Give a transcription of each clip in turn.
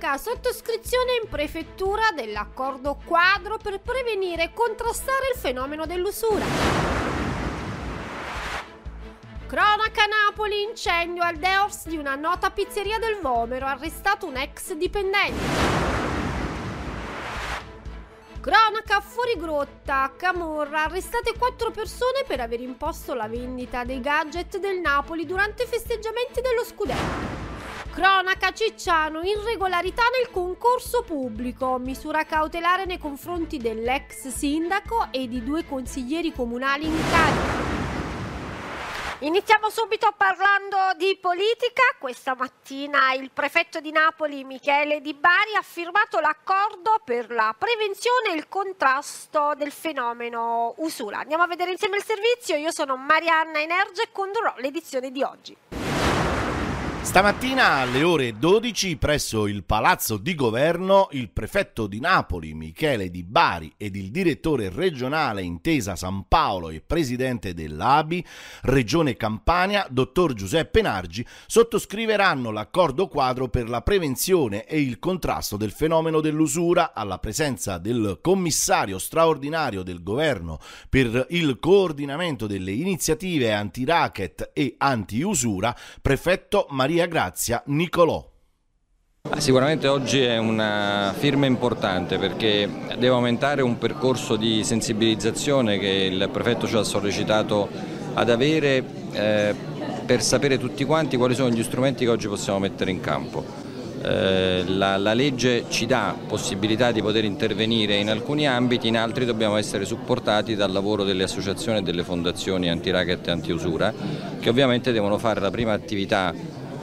politica, sottoscrizione in prefettura dell'accordo quadro per prevenire e contrastare il fenomeno dell'usura. Cronaca Napoli, incendio al Deors di una nota pizzeria del Vomero, arrestato un ex dipendente. Cronaca fuori grotta, Camorra, arrestate quattro persone per aver imposto la vendita dei gadget del Napoli durante i festeggiamenti dello scudetto. Cronaca Cicciano, irregolarità nel concorso pubblico, misura cautelare nei confronti dell'ex sindaco e di due consiglieri comunali in carica. Iniziamo subito parlando di politica. Questa mattina il prefetto di Napoli, Michele Di Bari, ha firmato l'accordo per la prevenzione e il contrasto del fenomeno usura. Andiamo a vedere insieme il servizio. Io sono Marianna Energe e condurrò l'edizione di oggi. Stamattina alle ore 12 presso il Palazzo di Governo il prefetto di Napoli Michele Di Bari ed il direttore regionale Intesa San Paolo e presidente dell'ABI Regione Campania dottor Giuseppe Nargi sottoscriveranno l'accordo quadro per la prevenzione e il contrasto del fenomeno dell'usura. Alla presenza del commissario straordinario del governo per il coordinamento delle iniziative anti-racket e anti-usura prefetto Maria Maria Grazia Nicolò. Sicuramente oggi è una firma importante perché deve aumentare un percorso di sensibilizzazione che il prefetto ci ha sollecitato ad avere eh, per sapere tutti quanti quali sono gli strumenti che oggi possiamo mettere in campo. Eh, la, la, legge ci dà possibilità di poter intervenire in alcuni ambiti, in altri dobbiamo essere supportati dal lavoro delle associazioni e delle fondazioni anti-racket e anti-usura che ovviamente devono fare la prima attività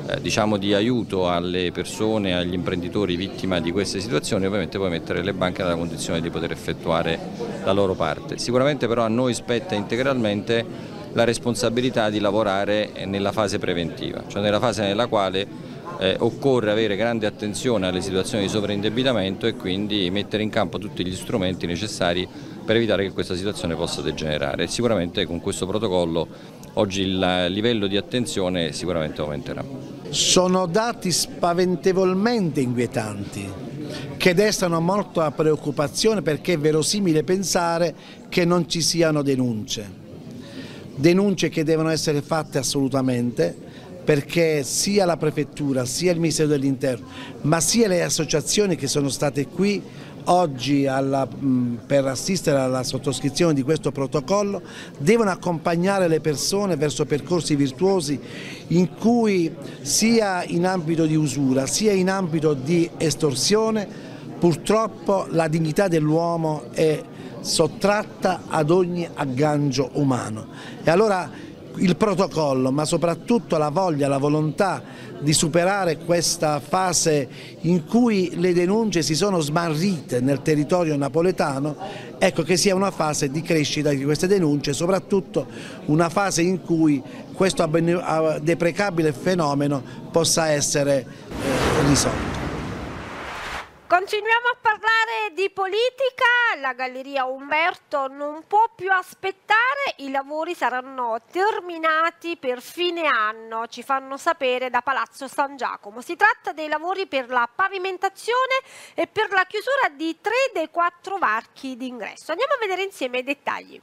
eh, diciamo di aiuto alle persone, agli imprenditori vittima di queste situazioni, ovviamente poi mettere le banche nella condizione di poter effettuare la loro parte. Sicuramente però a noi spetta integralmente la responsabilità di lavorare nella fase preventiva, cioè nella fase nella quale eh, occorre avere grande attenzione alle situazioni di sovraindebitamento e quindi mettere in campo tutti gli strumenti necessari per evitare che questa situazione possa degenerare. Sicuramente con questo protocollo oggi il livello di attenzione sicuramente aumenterà sono dati spaventevolmente inquietanti che destano molta preoccupazione perché è verosimile pensare che non ci siano denunce. Denunce che devono essere fatte assolutamente perché sia la prefettura, sia il Ministero dell'Interno, ma sia le associazioni che sono state qui oggi alla, per assistere alla sottoscrizione di questo protocollo devono accompagnare le persone verso percorsi virtuosi in cui sia in ambito di usura sia in ambito di estorsione purtroppo la dignità dell'uomo è sottratta ad ogni aggancio umano. E allora il protocollo, ma soprattutto la voglia, la volontà di superare questa fase in cui le denunce si sono smarrite nel territorio napoletano, ecco che sia una fase di crescita di queste denunce, soprattutto una fase in cui questo deprecabile fenomeno possa essere eh, risolto. Continuiamo a parlare di politica, la Galleria Umberto non può più aspettare, i lavori saranno terminati per fine anno, ci fanno sapere da Palazzo San Giacomo. Si tratta dei lavori per la pavimentazione e per la chiusura di tre dei quattro varchi d'ingresso. Andiamo a vedere insieme i dettagli.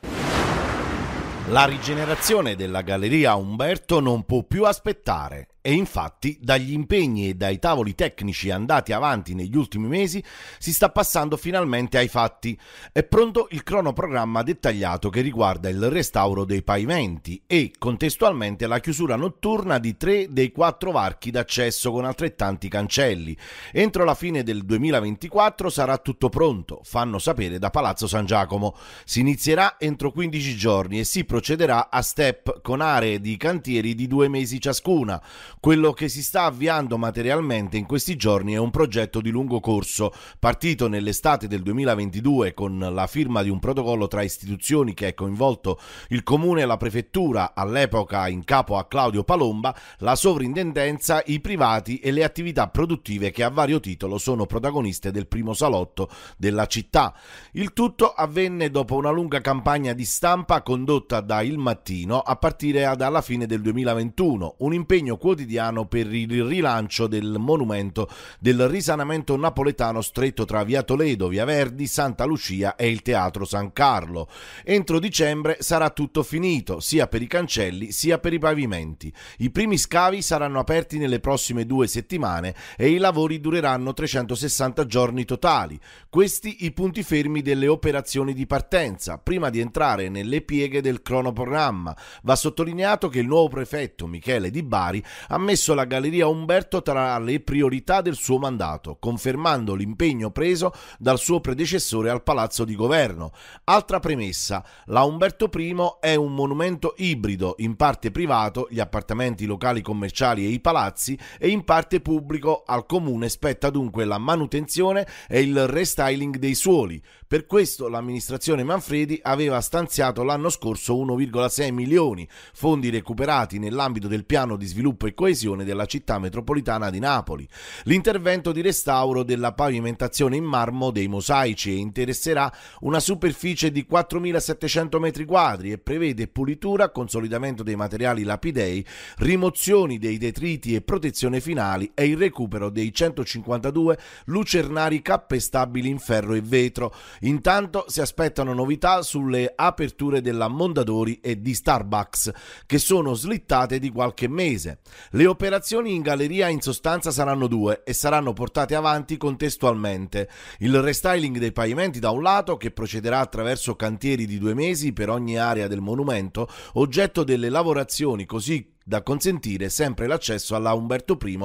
La rigenerazione della Galleria Umberto non può più aspettare. E infatti, dagli impegni e dai tavoli tecnici andati avanti negli ultimi mesi, si sta passando finalmente ai fatti. È pronto il cronoprogramma dettagliato che riguarda il restauro dei pavimenti e, contestualmente, la chiusura notturna di tre dei quattro varchi d'accesso con altrettanti cancelli. Entro la fine del 2024 sarà tutto pronto, fanno sapere da Palazzo San Giacomo. Si inizierà entro 15 giorni e si procederà a step con aree di cantieri di due mesi ciascuna quello che si sta avviando materialmente in questi giorni è un progetto di lungo corso, partito nell'estate del 2022 con la firma di un protocollo tra istituzioni che ha coinvolto il comune e la prefettura, all'epoca in capo a Claudio Palomba, la sovrintendenza, i privati e le attività produttive che a vario titolo sono protagoniste del primo salotto della città. Il tutto avvenne dopo una lunga campagna di stampa condotta da Il Mattino a partire dalla fine del 2021, un impegno quotidiano quotidiano per il rilancio del monumento del risanamento napoletano stretto tra Via Toledo, Via Verdi, Santa Lucia e il Teatro San Carlo. Entro dicembre sarà tutto finito, sia per i cancelli sia per i pavimenti. I primi scavi saranno aperti nelle prossime due settimane e i lavori dureranno 360 giorni totali. Questi i punti fermi delle operazioni di partenza, prima di entrare nelle pieghe del cronoprogramma. Va sottolineato che il nuovo prefetto Michele Di Bari ha messo la Galleria Umberto tra le priorità del suo mandato, confermando l'impegno preso dal suo predecessore al Palazzo di Governo. Altra premessa, la Umberto I è un monumento ibrido, in parte privato, gli appartamenti locali commerciali e i palazzi, e in parte pubblico, al comune spetta dunque la manutenzione e il restyling dei suoli. Per questo l'amministrazione Manfredi aveva stanziato l'anno scorso 1,6 milioni, fondi recuperati nell'ambito del piano di sviluppo e coesione della città metropolitana di Napoli. L'intervento di restauro della pavimentazione in marmo dei mosaici interesserà una superficie di 4.700 metri quadri e prevede pulitura, consolidamento dei materiali lapidei, rimozioni dei detriti e protezione finali e il recupero dei 152 lucernari cappestabili in ferro e vetro. Intanto si aspettano novità sulle aperture della Mondadori e di Starbucks, che sono slittate di qualche mese. Le operazioni in galleria in sostanza saranno due e saranno portate avanti contestualmente. Il restyling dei pavimenti da un lato, che procederà attraverso cantieri di due mesi per ogni area del monumento, oggetto delle lavorazioni così da consentire sempre l'accesso alla Umberto I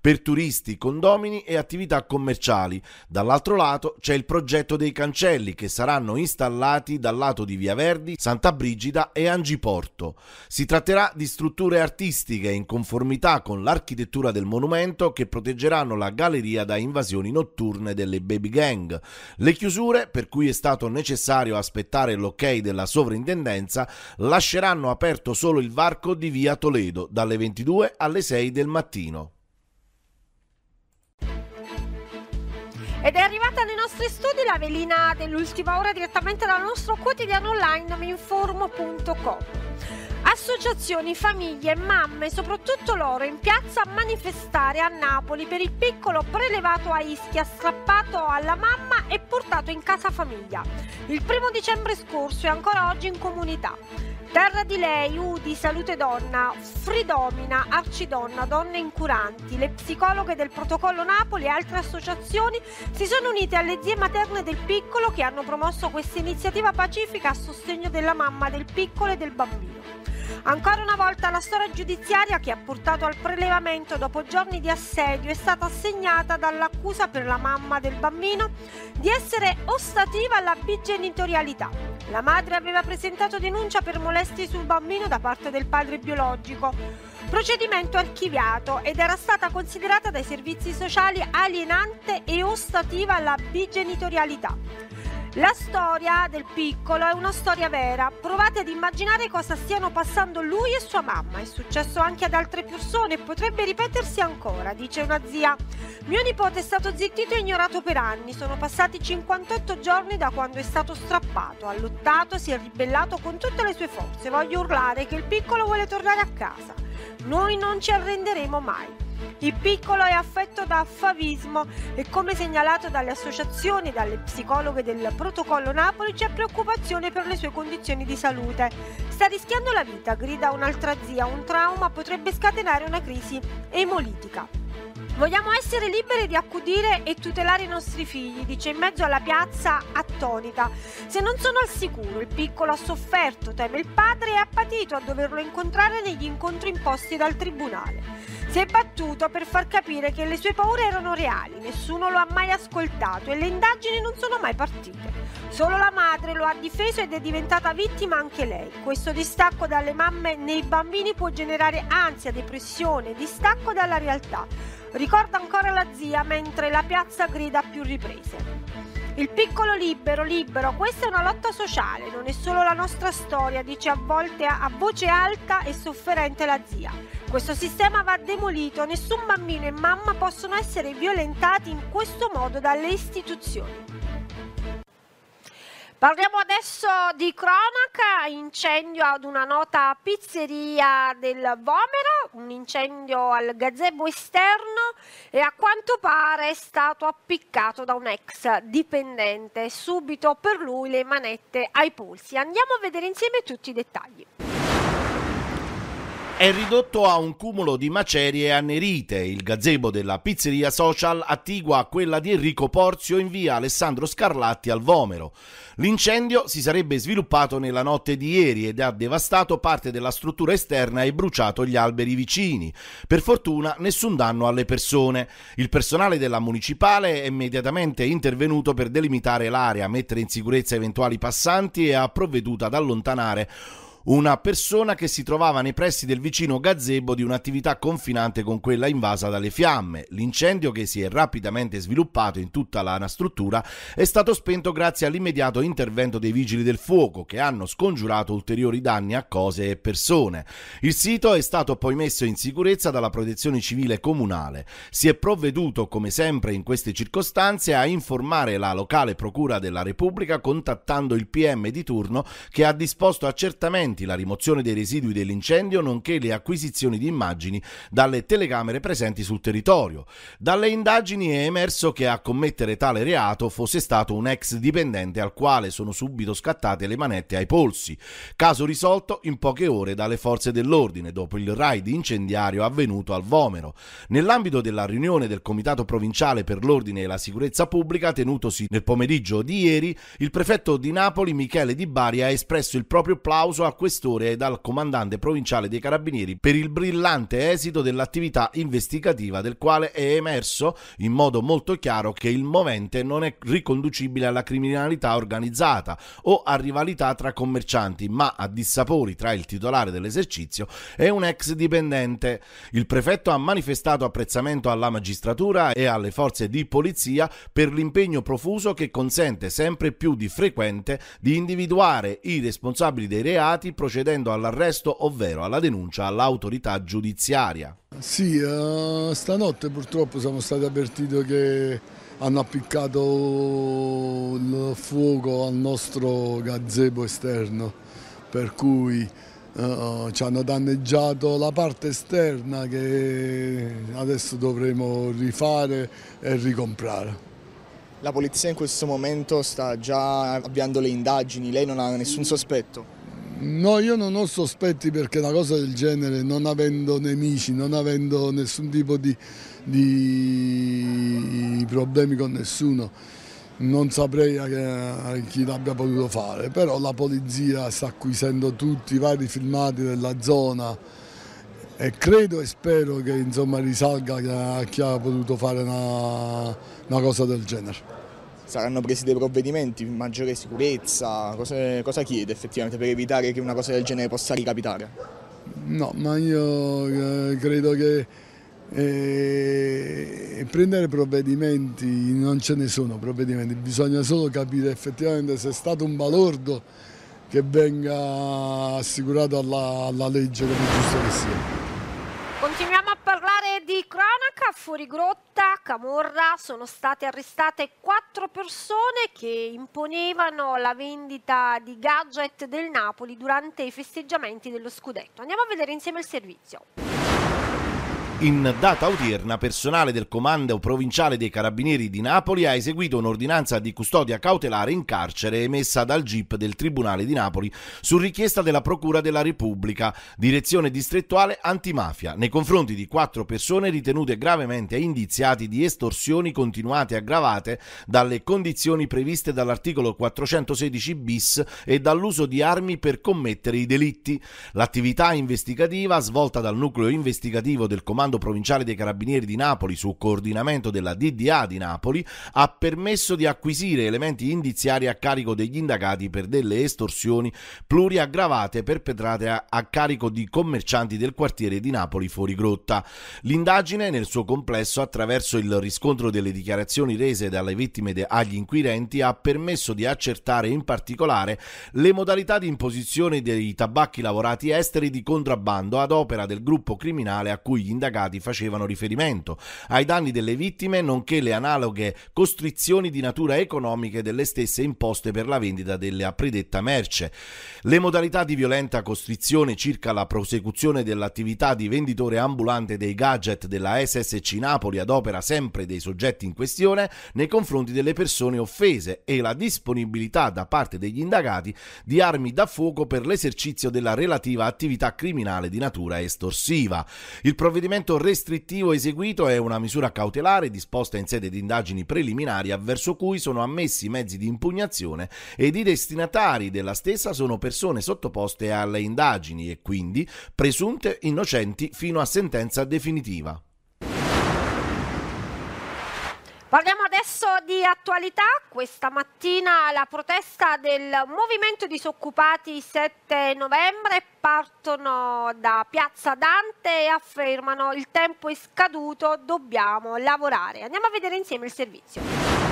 per turisti, condomini e attività commerciali. Dall'altro lato c'è il progetto dei cancelli che saranno installati dal lato di Via Verdi, Santa Brigida e Angiporto. Si tratterà di strutture artistiche in conformità con l'architettura del monumento che proteggeranno la galleria da invasioni notturne delle baby gang. Le chiusure, per cui è stato necessario aspettare l'ok della sovrintendenza, lasceranno aperto solo il varco di Via Toledo Toledo dalle 22 alle 6 del mattino. Ed è arrivata nei nostri studi la velina dell'ultima ora direttamente dal nostro quotidiano online minformo.com. Associazioni, famiglie, mamme, soprattutto loro, in piazza a manifestare a Napoli per il piccolo prelevato a Ischia, strappato alla mamma e portato in casa famiglia. Il primo dicembre scorso e ancora oggi in comunità. Terra di lei, Udi, Salute Donna, Fridomina, Arcidonna, Donne Incuranti, le psicologhe del Protocollo Napoli e altre associazioni si sono unite alle zie materne del piccolo che hanno promosso questa iniziativa pacifica a sostegno della mamma del piccolo e del bambino. Ancora una volta la storia giudiziaria che ha portato al prelevamento dopo giorni di assedio è stata assegnata dall'accusa per la mamma del bambino di essere ostativa alla bigenitorialità. La madre aveva presentato denuncia per molestie sul bambino da parte del padre biologico. Procedimento archiviato ed era stata considerata dai servizi sociali alienante e ostativa alla bigenitorialità. La storia del piccolo è una storia vera. Provate ad immaginare cosa stiano passando lui e sua mamma. È successo anche ad altre persone e potrebbe ripetersi ancora, dice una zia. Mio nipote è stato zittito e ignorato per anni. Sono passati 58 giorni da quando è stato strappato. Ha lottato, si è ribellato con tutte le sue forze. Voglio urlare che il piccolo vuole tornare a casa. Noi non ci arrenderemo mai. Il piccolo è affetto da favismo e come segnalato dalle associazioni e dalle psicologhe del protocollo Napoli c'è preoccupazione per le sue condizioni di salute. Sta rischiando la vita, grida un'altra zia, un trauma potrebbe scatenare una crisi emolitica. Vogliamo essere liberi di accudire e tutelare i nostri figli, dice in mezzo alla piazza attonita. Se non sono al sicuro, il piccolo ha sofferto, teme il padre e ha patito a doverlo incontrare negli incontri imposti dal tribunale. Si è battuto per far capire che le sue paure erano reali, nessuno lo ha mai ascoltato e le indagini non sono mai partite. Solo la madre lo ha difeso ed è diventata vittima anche lei. Questo distacco dalle mamme nei bambini può generare ansia, depressione, distacco dalla realtà. Ricorda ancora la zia mentre la piazza grida a più riprese. Il piccolo libero, libero, questa è una lotta sociale, non è solo la nostra storia, dice a volte a voce alta e sofferente la zia. Questo sistema va demolito, nessun bambino e mamma possono essere violentati in questo modo dalle istituzioni. Parliamo adesso di cronaca, incendio ad una nota pizzeria del Vomero, un incendio al gazebo esterno e a quanto pare è stato appiccato da un ex dipendente. Subito per lui le manette ai polsi. Andiamo a vedere insieme tutti i dettagli è ridotto a un cumulo di macerie annerite. Il gazebo della pizzeria social attigua a quella di Enrico Porzio in via Alessandro Scarlatti al Vomero. L'incendio si sarebbe sviluppato nella notte di ieri ed ha devastato parte della struttura esterna e bruciato gli alberi vicini. Per fortuna nessun danno alle persone. Il personale della municipale è immediatamente intervenuto per delimitare l'area, mettere in sicurezza eventuali passanti e ha provveduto ad allontanare una persona che si trovava nei pressi del vicino gazebo di un'attività confinante con quella invasa dalle fiamme. L'incendio che si è rapidamente sviluppato in tutta la struttura è stato spento grazie all'immediato intervento dei vigili del fuoco che hanno scongiurato ulteriori danni a cose e persone. Il sito è stato poi messo in sicurezza dalla protezione civile comunale. Si è provveduto, come sempre in queste circostanze, a informare la locale procura della Repubblica contattando il PM di turno che ha disposto accertamenti documenti, la rimozione dei residui dell'incendio, nonché le acquisizioni di immagini dalle telecamere presenti sul territorio. Dalle indagini è emerso che a commettere tale reato fosse stato un ex dipendente al quale sono subito scattate le manette ai polsi. Caso risolto in poche ore dalle forze dell'ordine dopo il raid incendiario avvenuto al Vomero. Nell'ambito della riunione del Comitato Provinciale per l'Ordine e la Sicurezza Pubblica tenutosi nel pomeriggio di ieri, il prefetto di Napoli Michele Di Bari ha espresso il proprio applauso a questo questore e dal comandante provinciale dei carabinieri per il brillante esito dell'attività investigativa del quale è emerso in modo molto chiaro che il movente non è riconducibile alla criminalità organizzata o a rivalità tra commercianti, ma a dissapori tra il titolare dell'esercizio e un ex dipendente. Il prefetto ha manifestato apprezzamento alla magistratura e alle forze di polizia per l'impegno profuso che consente sempre più di frequente di individuare i responsabili dei reati procedendo all'arresto ovvero alla denuncia all'autorità giudiziaria. Sì, uh, stanotte purtroppo siamo stati avvertiti che hanno appiccato il fuoco al nostro gazebo esterno, per cui uh, ci hanno danneggiato la parte esterna che adesso dovremo rifare e ricomprare. La polizia in questo momento sta già avviando le indagini, lei non ha nessun sospetto? No, io non ho sospetti perché una cosa del genere, non avendo nemici, non avendo nessun tipo di, di problemi con nessuno, non saprei a chi l'abbia potuto fare, però la polizia sta acquisendo tutti i vari filmati della zona e credo e spero che insomma, risalga a chi ha potuto fare una, una cosa del genere saranno presi dei provvedimenti, maggiore sicurezza, cosa, cosa chiede effettivamente per evitare che una cosa del genere possa ricapitare? No, ma io eh, credo che eh, prendere provvedimenti, non ce ne sono provvedimenti, bisogna solo capire effettivamente se è stato un balordo che venga assicurato alla, alla legge come giusto che sia. Continuiamo di cronaca. Fuori grotta, Camorra, sono state arrestate quattro persone che imponevano la vendita di gadget del Napoli durante i festeggiamenti dello scudetto. Andiamo a vedere insieme il servizio. In data odierna, personale del Comando Provinciale dei Carabinieri di Napoli ha eseguito un'ordinanza di custodia cautelare in carcere emessa dal GIP del Tribunale di Napoli su richiesta della Procura della Repubblica, Direzione Distrettuale Antimafia, nei confronti di quattro persone ritenute gravemente indiziati di estorsioni continuate e aggravate dalle condizioni previste dall'articolo 416 bis e dall'uso di armi per commettere i delitti. L'attività investigativa svolta dal nucleo investigativo del Comando Comando Provinciale dei Carabinieri di Napoli su coordinamento della DDA di Napoli ha permesso di acquisire elementi indiziari a carico degli indagati per delle estorsioni pluriaggravate perpetrate a, a carico di commercianti del quartiere di Napoli fuori grotta. L'indagine nel suo complesso attraverso il riscontro delle dichiarazioni rese dalle vittime de- agli inquirenti ha permesso di accertare in particolare le modalità di imposizione dei tabacchi lavorati esteri di contrabbando ad opera del gruppo criminale a cui gli indagati indagati facevano riferimento ai danni delle vittime nonché le analoghe costrizioni di natura economica delle stesse imposte per la vendita della predetta merce. Le modalità di violenta costrizione circa la prosecuzione dell'attività di venditore ambulante dei gadget della SSC Napoli ad opera sempre dei soggetti in questione nei confronti delle persone offese e la disponibilità da parte degli indagati di armi da fuoco per l'esercizio della relativa attività criminale di natura estorsiva. Il provvedimento restrittivo eseguito è una misura cautelare disposta in sede di indagini preliminari avverso cui sono ammessi mezzi di impugnazione ed i destinatari della stessa sono persone sottoposte alle indagini e quindi presunte innocenti fino a sentenza definitiva. Parliamo adesso di attualità. Questa mattina la protesta del Movimento Disoccupati 7 novembre partono da Piazza Dante e affermano il tempo è scaduto, dobbiamo lavorare. Andiamo a vedere insieme il servizio.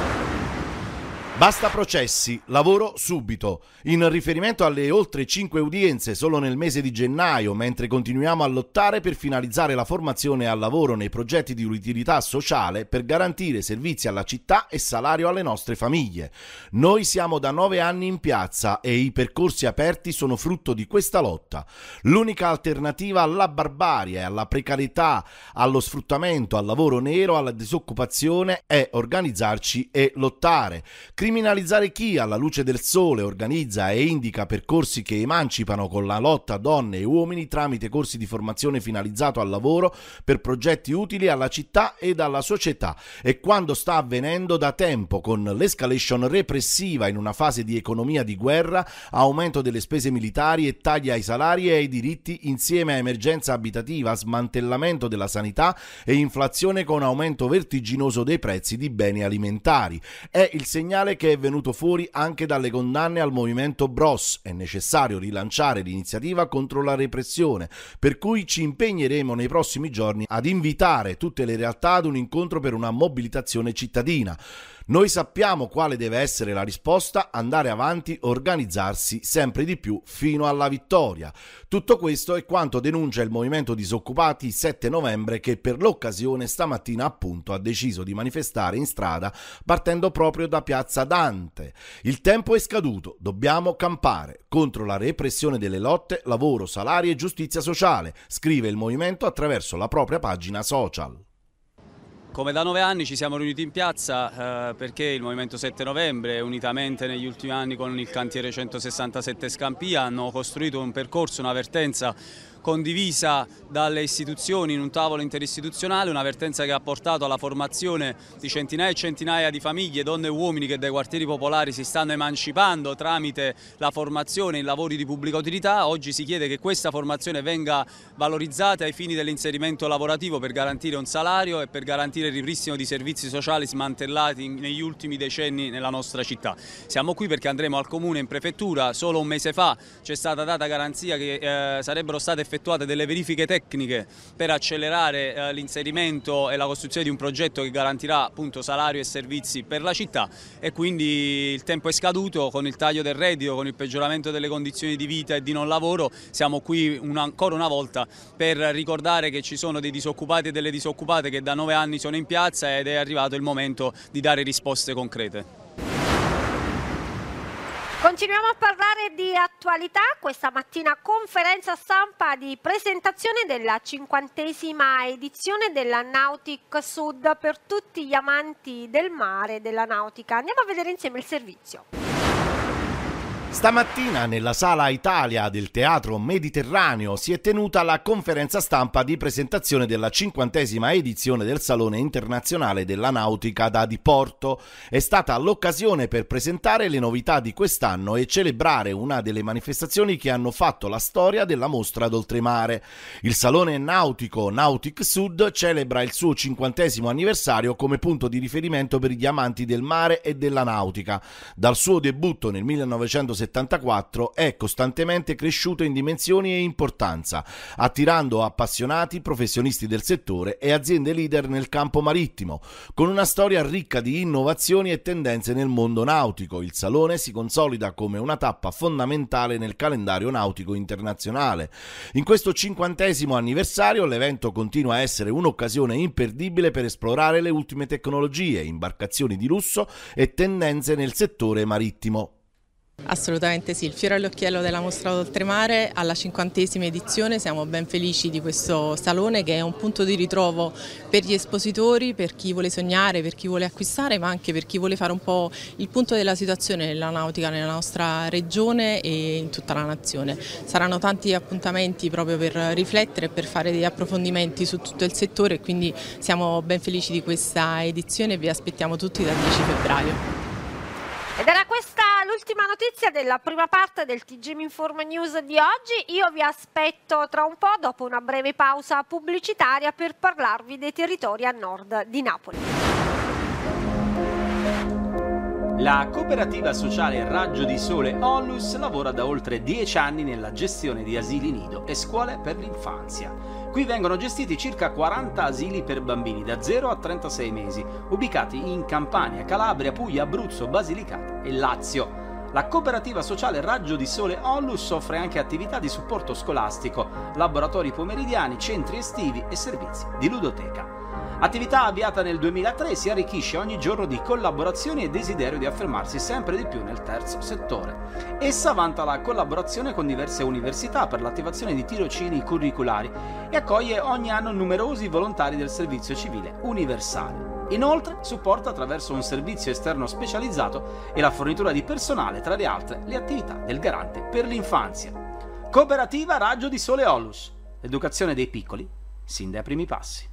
Basta processi, lavoro subito. In riferimento alle oltre 5 udienze solo nel mese di gennaio, mentre continuiamo a lottare per finalizzare la formazione al lavoro nei progetti di utilità sociale per garantire servizi alla città e salario alle nostre famiglie. Noi siamo da 9 anni in piazza e i percorsi aperti sono frutto di questa lotta. L'unica alternativa alla barbarie, alla precarietà, allo sfruttamento, al lavoro nero, alla disoccupazione è organizzarci e lottare Criminalizzare chi, alla luce del sole, organizza e indica percorsi che emancipano con la lotta donne e uomini tramite corsi di formazione finalizzato al lavoro per progetti utili alla città ed alla società e quando sta avvenendo da tempo con l'escalation repressiva in una fase di economia di guerra, aumento delle spese militari e tagli ai salari e ai diritti insieme a emergenza abitativa, smantellamento della sanità e inflazione con aumento vertiginoso dei prezzi di beni alimentari. È il segnale che è venuto fuori anche dalle condanne al movimento Bros. È necessario rilanciare l'iniziativa contro la repressione, per cui ci impegneremo nei prossimi giorni ad invitare tutte le realtà ad un incontro per una mobilitazione cittadina. Noi sappiamo quale deve essere la risposta, andare avanti, organizzarsi sempre di più fino alla vittoria. Tutto questo è quanto denuncia il Movimento Disoccupati 7 novembre che per l'occasione stamattina appunto ha deciso di manifestare in strada partendo proprio da Piazza Dante. Il tempo è scaduto, dobbiamo campare contro la repressione delle lotte, lavoro, salari e giustizia sociale, scrive il movimento attraverso la propria pagina social. Come da nove anni ci siamo riuniti in piazza eh, perché il Movimento 7 Novembre, unitamente negli ultimi anni con il cantiere 167 Scampia, hanno costruito un percorso, una vertenza condivisa dalle istituzioni in un tavolo interistituzionale, una vertenza che ha portato alla formazione di centinaia e centinaia di famiglie, donne e uomini che dai quartieri popolari si stanno emancipando tramite la formazione in lavori di pubblica utilità. Oggi si chiede che questa formazione venga valorizzata ai fini dell'inserimento lavorativo per garantire un salario e per garantire il ripristino di servizi sociali smantellati negli ultimi decenni nella nostra città. Siamo qui perché andremo al comune in prefettura, solo un mese fa c'è stata data garanzia che eh, sarebbero state effettuate effettuate delle verifiche tecniche per accelerare eh, l'inserimento e la costruzione di un progetto che garantirà appunto salario e servizi per la città e quindi il tempo è scaduto con il taglio del reddito, con il peggioramento delle condizioni di vita e di non lavoro, siamo qui una, ancora una volta per ricordare che ci sono dei disoccupati e delle disoccupate che da nove anni sono in piazza ed è arrivato il momento di dare risposte concrete. Continuiamo a parlare di attualità, questa mattina conferenza stampa di presentazione della cinquantesima edizione della Nautic Sud per tutti gli amanti del mare e della nautica. Andiamo a vedere insieme il servizio. Stamattina nella Sala Italia del Teatro Mediterraneo si è tenuta la conferenza stampa di presentazione della cinquantesima edizione del Salone Internazionale della Nautica da Diporto. È stata l'occasione per presentare le novità di quest'anno e celebrare una delle manifestazioni che hanno fatto la storia della mostra d'oltremare. Il Salone Nautico Nautic Sud celebra il suo cinquantesimo anniversario come punto di riferimento per gli amanti del mare e della nautica. Dal suo debutto nel 1970 1974 è costantemente cresciuto in dimensioni e importanza, attirando appassionati, professionisti del settore e aziende leader nel campo marittimo, con una storia ricca di innovazioni e tendenze nel mondo nautico. Il salone si consolida come una tappa fondamentale nel calendario nautico internazionale. In questo cinquantesimo anniversario l'evento continua a essere un'occasione imperdibile per esplorare le ultime tecnologie, imbarcazioni di lusso e tendenze nel settore marittimo. Assolutamente sì, il fiore all'occhiello della mostra d'oltremare alla cinquantesima edizione, siamo ben felici di questo salone che è un punto di ritrovo per gli espositori, per chi vuole sognare, per chi vuole acquistare ma anche per chi vuole fare un po' il punto della situazione nella nautica nella nostra regione e in tutta la nazione. Saranno tanti appuntamenti proprio per riflettere e per fare degli approfondimenti su tutto il settore quindi siamo ben felici di questa edizione e vi aspettiamo tutti dal 10 febbraio. Ed era questa l'ultima notizia della prima parte del TG Informa News di oggi. Io vi aspetto tra un po', dopo una breve pausa pubblicitaria, per parlarvi dei territori a nord di Napoli. La cooperativa sociale Raggio di Sole Onlus lavora da oltre dieci anni nella gestione di asili nido e scuole per l'infanzia. Qui vengono gestiti circa 40 asili per bambini da 0 a 36 mesi, ubicati in Campania, Calabria, Puglia, Abruzzo, Basilicata e Lazio. La cooperativa sociale Raggio di Sole Onlus offre anche attività di supporto scolastico, laboratori pomeridiani, centri estivi e servizi di ludoteca. Attività avviata nel 2003 si arricchisce ogni giorno di collaborazioni e desiderio di affermarsi sempre di più nel terzo settore. Essa vanta la collaborazione con diverse università per l'attivazione di tirocini curriculari e accoglie ogni anno numerosi volontari del servizio civile universale. Inoltre supporta attraverso un servizio esterno specializzato e la fornitura di personale, tra le altre, le attività del garante per l'infanzia. Cooperativa Raggio di Sole Olus. L'educazione dei piccoli sin dai primi passi.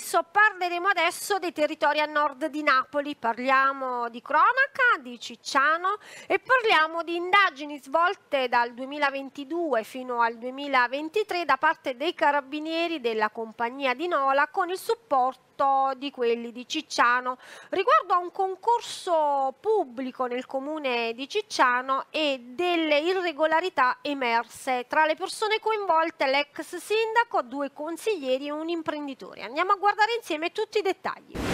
Promesso parleremo adesso dei territori a nord di Napoli, parliamo di cronaca, di Cicciano e parliamo di indagini svolte dal 2022 fino al 2023 da parte dei carabinieri della compagnia di Nola con il supporto di quelli di Cicciano riguardo a un concorso pubblico nel comune di Cicciano e delle irregolarità emerse tra le persone coinvolte l'ex sindaco, due consiglieri e un imprenditore. Andiamo a guardare insieme tutti i dettagli.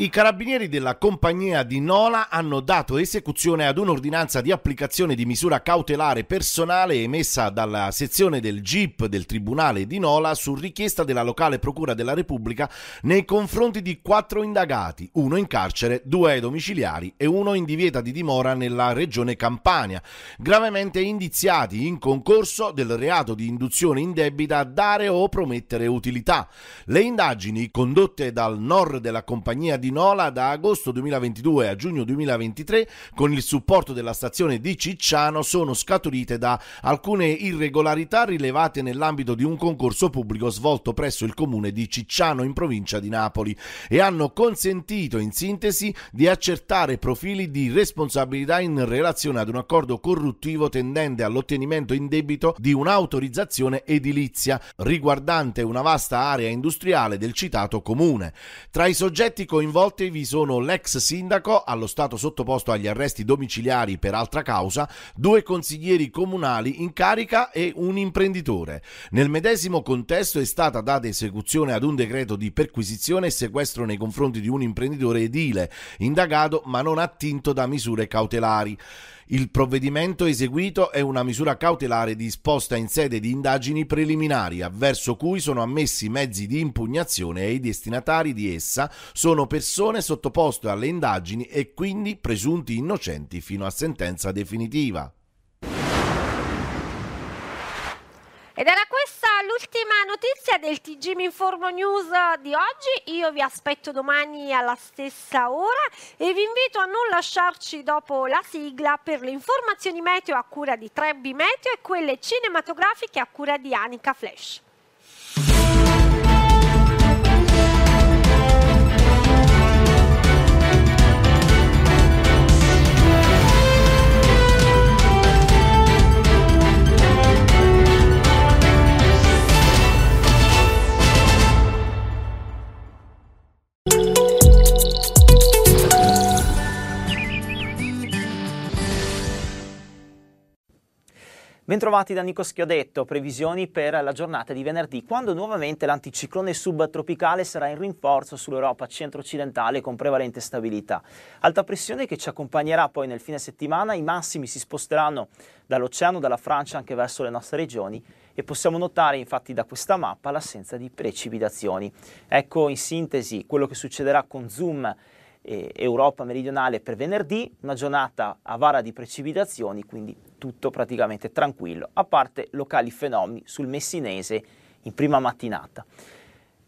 I carabinieri della compagnia di Nola hanno dato esecuzione ad un'ordinanza di applicazione di misura cautelare personale emessa dalla sezione del GIP del Tribunale di Nola su richiesta della locale Procura della Repubblica nei confronti di quattro indagati, uno in carcere, due domiciliari e uno in divieta di dimora nella regione Campania, gravemente indiziati in concorso del reato di induzione indebita a dare o promettere utilità. Le indagini condotte dal NOR della compagnia di di Nola da agosto 2022 a giugno 2023 con il supporto della stazione di Cicciano sono scaturite da alcune irregolarità rilevate nell'ambito di un concorso pubblico svolto presso il comune di Cicciano in provincia di Napoli e hanno consentito in sintesi di accertare profili di responsabilità in relazione ad un accordo corruttivo tendente all'ottenimento in debito di un'autorizzazione edilizia riguardante una vasta area industriale del citato comune. Tra i soggetti coinvolti coinvolte vi sono l'ex sindaco, allo stato sottoposto agli arresti domiciliari per altra causa, due consiglieri comunali in carica e un imprenditore. Nel medesimo contesto è stata data esecuzione ad un decreto di perquisizione e sequestro nei confronti di un imprenditore edile, indagato ma non attinto da misure cautelari. Il provvedimento eseguito è una misura cautelare disposta in sede di indagini preliminari, avverso cui sono ammessi mezzi di impugnazione e i destinatari di essa sono persone sottoposte alle indagini e quindi presunti innocenti fino a sentenza definitiva. Ed era questa l'ultima notizia del TG Mi Informo News di oggi. Io vi aspetto domani alla stessa ora e vi invito a non lasciarci dopo la sigla per le informazioni meteo a cura di Trebbi Meteo e quelle cinematografiche a cura di Anica Flash. Bentrovati da Nico Schiodetto, previsioni per la giornata di venerdì, quando nuovamente l'anticiclone subtropicale sarà in rinforzo sull'Europa centro-occidentale con prevalente stabilità. Alta pressione che ci accompagnerà poi nel fine settimana, i massimi si sposteranno dall'oceano, dalla Francia anche verso le nostre regioni e possiamo notare infatti da questa mappa l'assenza di precipitazioni. Ecco in sintesi quello che succederà con Zoom eh, Europa meridionale per venerdì, una giornata a vara di precipitazioni, quindi tutto praticamente tranquillo, a parte locali fenomeni sul messinese in prima mattinata.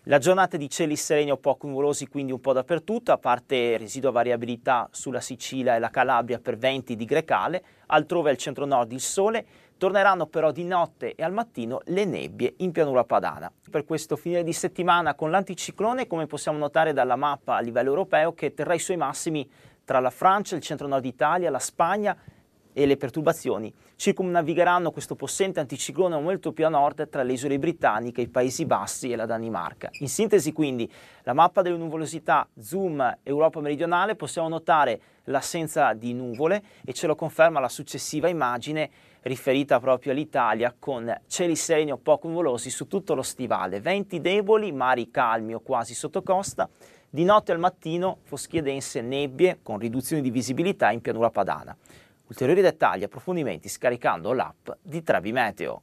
La giornata di cieli sereni o poco nuvolosi quindi un po' dappertutto, a parte residua variabilità sulla Sicilia e la Calabria per venti di Grecale, altrove al centro-nord il sole, torneranno però di notte e al mattino le nebbie in pianura padana. Per questo fine di settimana con l'anticiclone, come possiamo notare dalla mappa a livello europeo, che terrà i suoi massimi tra la Francia, il centro-nord Italia, la Spagna e le perturbazioni circumnavigheranno questo possente anticiclone molto più a nord tra le isole britanniche, i Paesi Bassi e la Danimarca. In sintesi quindi la mappa delle nuvolosità zoom Europa meridionale possiamo notare l'assenza di nuvole e ce lo conferma la successiva immagine riferita proprio all'Italia con cieli sereni o poco nuvolosi su tutto lo stivale, venti deboli, mari calmi o quasi sotto costa, di notte al mattino foschie dense, nebbie con riduzioni di visibilità in pianura padana. Ulteriori dettagli e approfondimenti scaricando l'app di Trevi Meteo.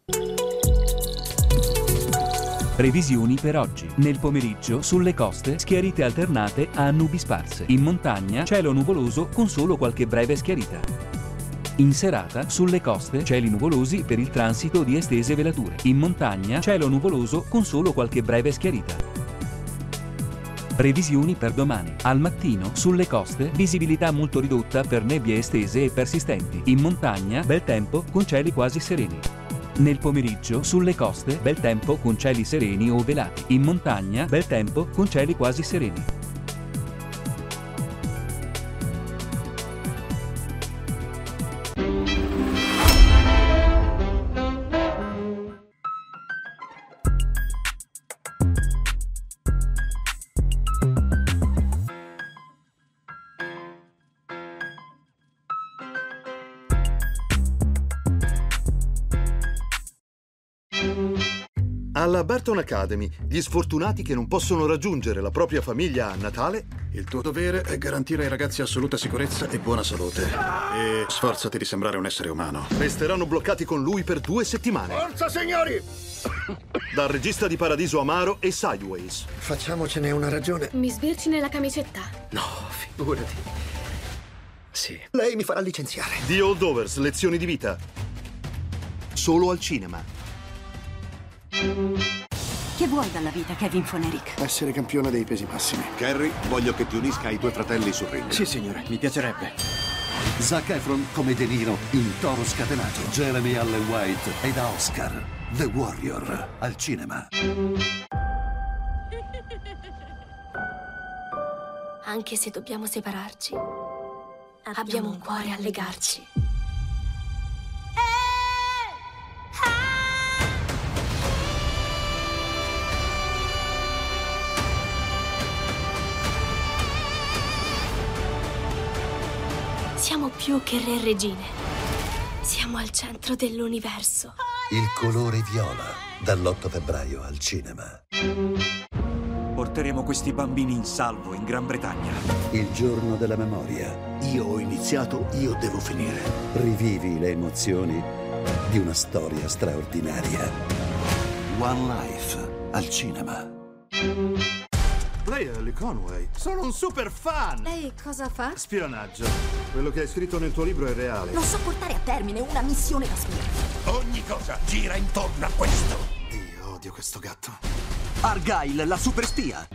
Previsioni per oggi. Nel pomeriggio sulle coste schiarite alternate a nubi sparse. In montagna cielo nuvoloso con solo qualche breve schiarita. In serata sulle coste cieli nuvolosi per il transito di estese velature. In montagna cielo nuvoloso con solo qualche breve schiarita. Previsioni per domani. Al mattino, sulle coste, visibilità molto ridotta per nebbie estese e persistenti. In montagna, bel tempo con cieli quasi sereni. Nel pomeriggio, sulle coste, bel tempo con cieli sereni o velati. In montagna, bel tempo con cieli quasi sereni. Barton Academy, gli sfortunati che non possono raggiungere la propria famiglia a Natale. Il tuo dovere è garantire ai ragazzi assoluta sicurezza e buona salute. E sforzati di sembrare un essere umano. Resteranno bloccati con lui per due settimane. Forza, signori! Dal regista di Paradiso Amaro e Sideways. Facciamocene una ragione. Mi sbirci nella camicetta. No, figurati. Sì. Lei mi farà licenziare. The Holdovers, lezioni di vita. Solo al cinema. Che vuoi dalla vita, Kevin Fonerick? Essere campione dei pesi massimi. Carrie, voglio che ti unisca ai tuoi fratelli sul ring. Sì, signore, mi piacerebbe. Zac Efron come De Niro in Toro Scatenato. Jeremy Allen White e da Oscar. The Warrior al cinema. Anche se dobbiamo separarci, abbiamo un cuore a legarci. Siamo più che re e regine. Siamo al centro dell'universo. Il colore viola, dall'8 febbraio al cinema. Porteremo questi bambini in salvo in Gran Bretagna. Il giorno della memoria. Io ho iniziato, io devo finire. Rivivi le emozioni di una storia straordinaria. One Life al cinema. Lei è Ellie Conway. Sono un super fan! Lei cosa fa? Spionaggio. Quello che hai scritto nel tuo libro è reale. Non so portare a termine una missione da spia. Ogni cosa gira intorno a questo. Dio, odio questo gatto. Argyle, la super spia.